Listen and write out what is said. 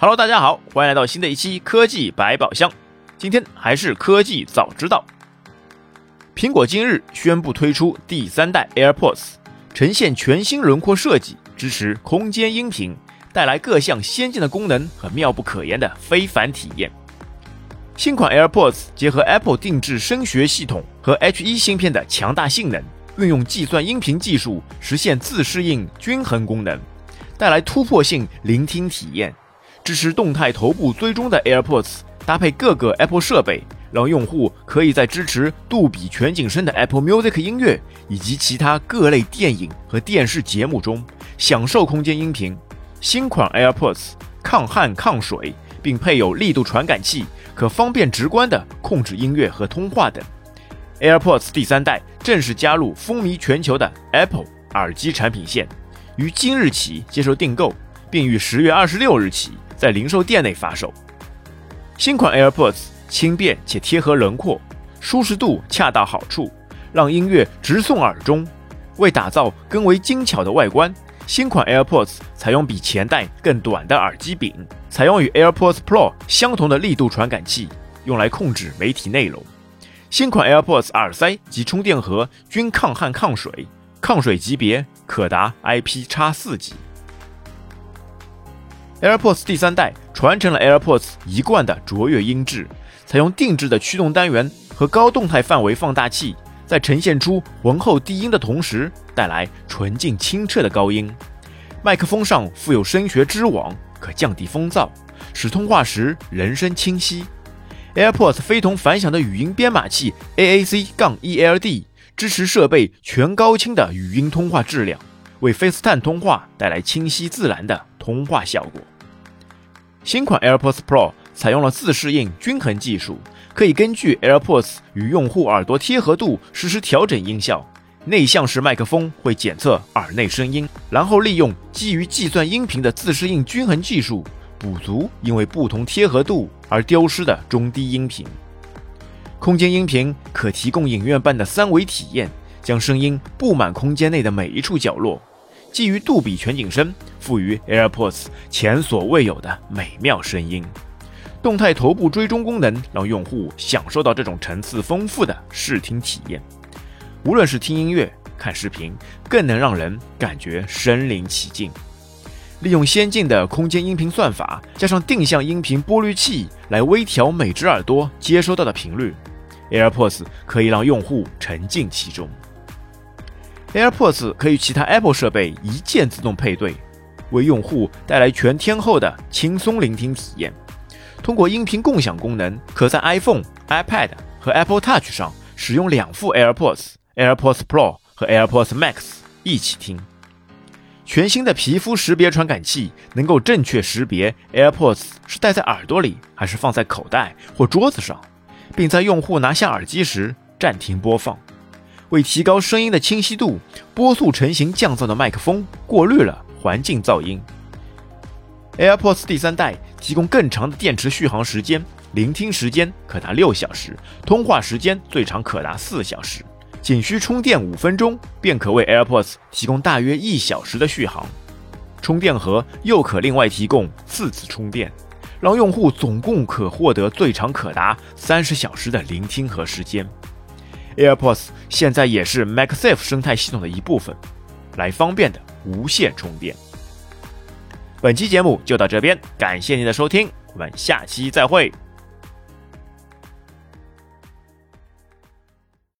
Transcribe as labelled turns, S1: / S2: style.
S1: Hello，大家好，欢迎来到新的一期科技百宝箱。今天还是科技早知道。苹果今日宣布推出第三代 AirPods，呈现全新轮廓设计，支持空间音频，带来各项先进的功能和妙不可言的非凡体验。新款 AirPods 结合 Apple 定制声学系统和 H1 芯片的强大性能，运用计算音频技术实现自适应均衡功能，带来突破性聆听体验。支持动态头部追踪的 AirPods 搭配各个 Apple 设备，让用户可以在支持杜比全景声的 Apple Music 音乐以及其他各类电影和电视节目中享受空间音频。新款 AirPods 抗汗抗水，并配有力度传感器，可方便直观地控制音乐和通话等。AirPods 第三代正式加入风靡全球的 Apple 耳机产品线，于今日起接受订购，并于十月二十六日起。在零售店内发售。新款 AirPods 轻便且贴合轮廓，舒适度恰到好处，让音乐直送耳中。为打造更为精巧的外观，新款 AirPods 采用比前代更短的耳机柄，采用与 AirPods Pro 相同的力度传感器，用来控制媒体内容。新款 AirPods 耳塞及充电盒均抗汗抗水，抗水级别可达 IP-X4 级。AirPods 第三代传承了 AirPods 一贯的卓越音质，采用定制的驱动单元和高动态范围放大器，在呈现出浑厚低音的同时，带来纯净清澈的高音。麦克风上附有声学织网，可降低风噪，使通话时人声清晰。AirPods 非同凡响的语音编码器 AAC-ELD 支持设备全高清的语音通话质量，为 FaceTime 通话带来清晰自然的。通话效果。新款 AirPods Pro 采用了自适应均衡技术，可以根据 AirPods 与用户耳朵贴合度实时调整音效。内向式麦克风会检测耳内声音，然后利用基于计算音频的自适应均衡技术，补足因为不同贴合度而丢失的中低音频。空间音频可提供影院般的三维体验，将声音布满空间内的每一处角落。基于杜比全景声，赋予 AirPods 前所未有的美妙声音。动态头部追踪功能让用户享受到这种层次丰富的视听体验。无论是听音乐、看视频，更能让人感觉身临其境。利用先进的空间音频算法，加上定向音频过滤器来微调每只耳朵接收到的频率，AirPods 可以让用户沉浸其中。AirPods 可与其他 Apple 设备一键自动配对，为用户带来全天候的轻松聆听体验。通过音频共享功能，可在 iPhone、iPad 和 Apple Touch 上使用两副 AirPods、AirPods Pro 和 AirPods Max 一起听。全新的皮肤识别传感器能够正确识别 AirPods 是戴在耳朵里还是放在口袋或桌子上，并在用户拿下耳机时暂停播放。为提高声音的清晰度，波速成型降噪的麦克风过滤了环境噪音。AirPods 第三代提供更长的电池续航时间，聆听时间可达六小时，通话时间最长可达四小时，仅需充电五分钟便可为 AirPods 提供大约一小时的续航。充电盒又可另外提供四次充电，让用户总共可获得最长可达三十小时的聆听和时间。AirPods 现在也是 MacSafe 生态系统的一部分，来方便的无线充电。本期节目就到这边，感谢您的收听，我们下期再会。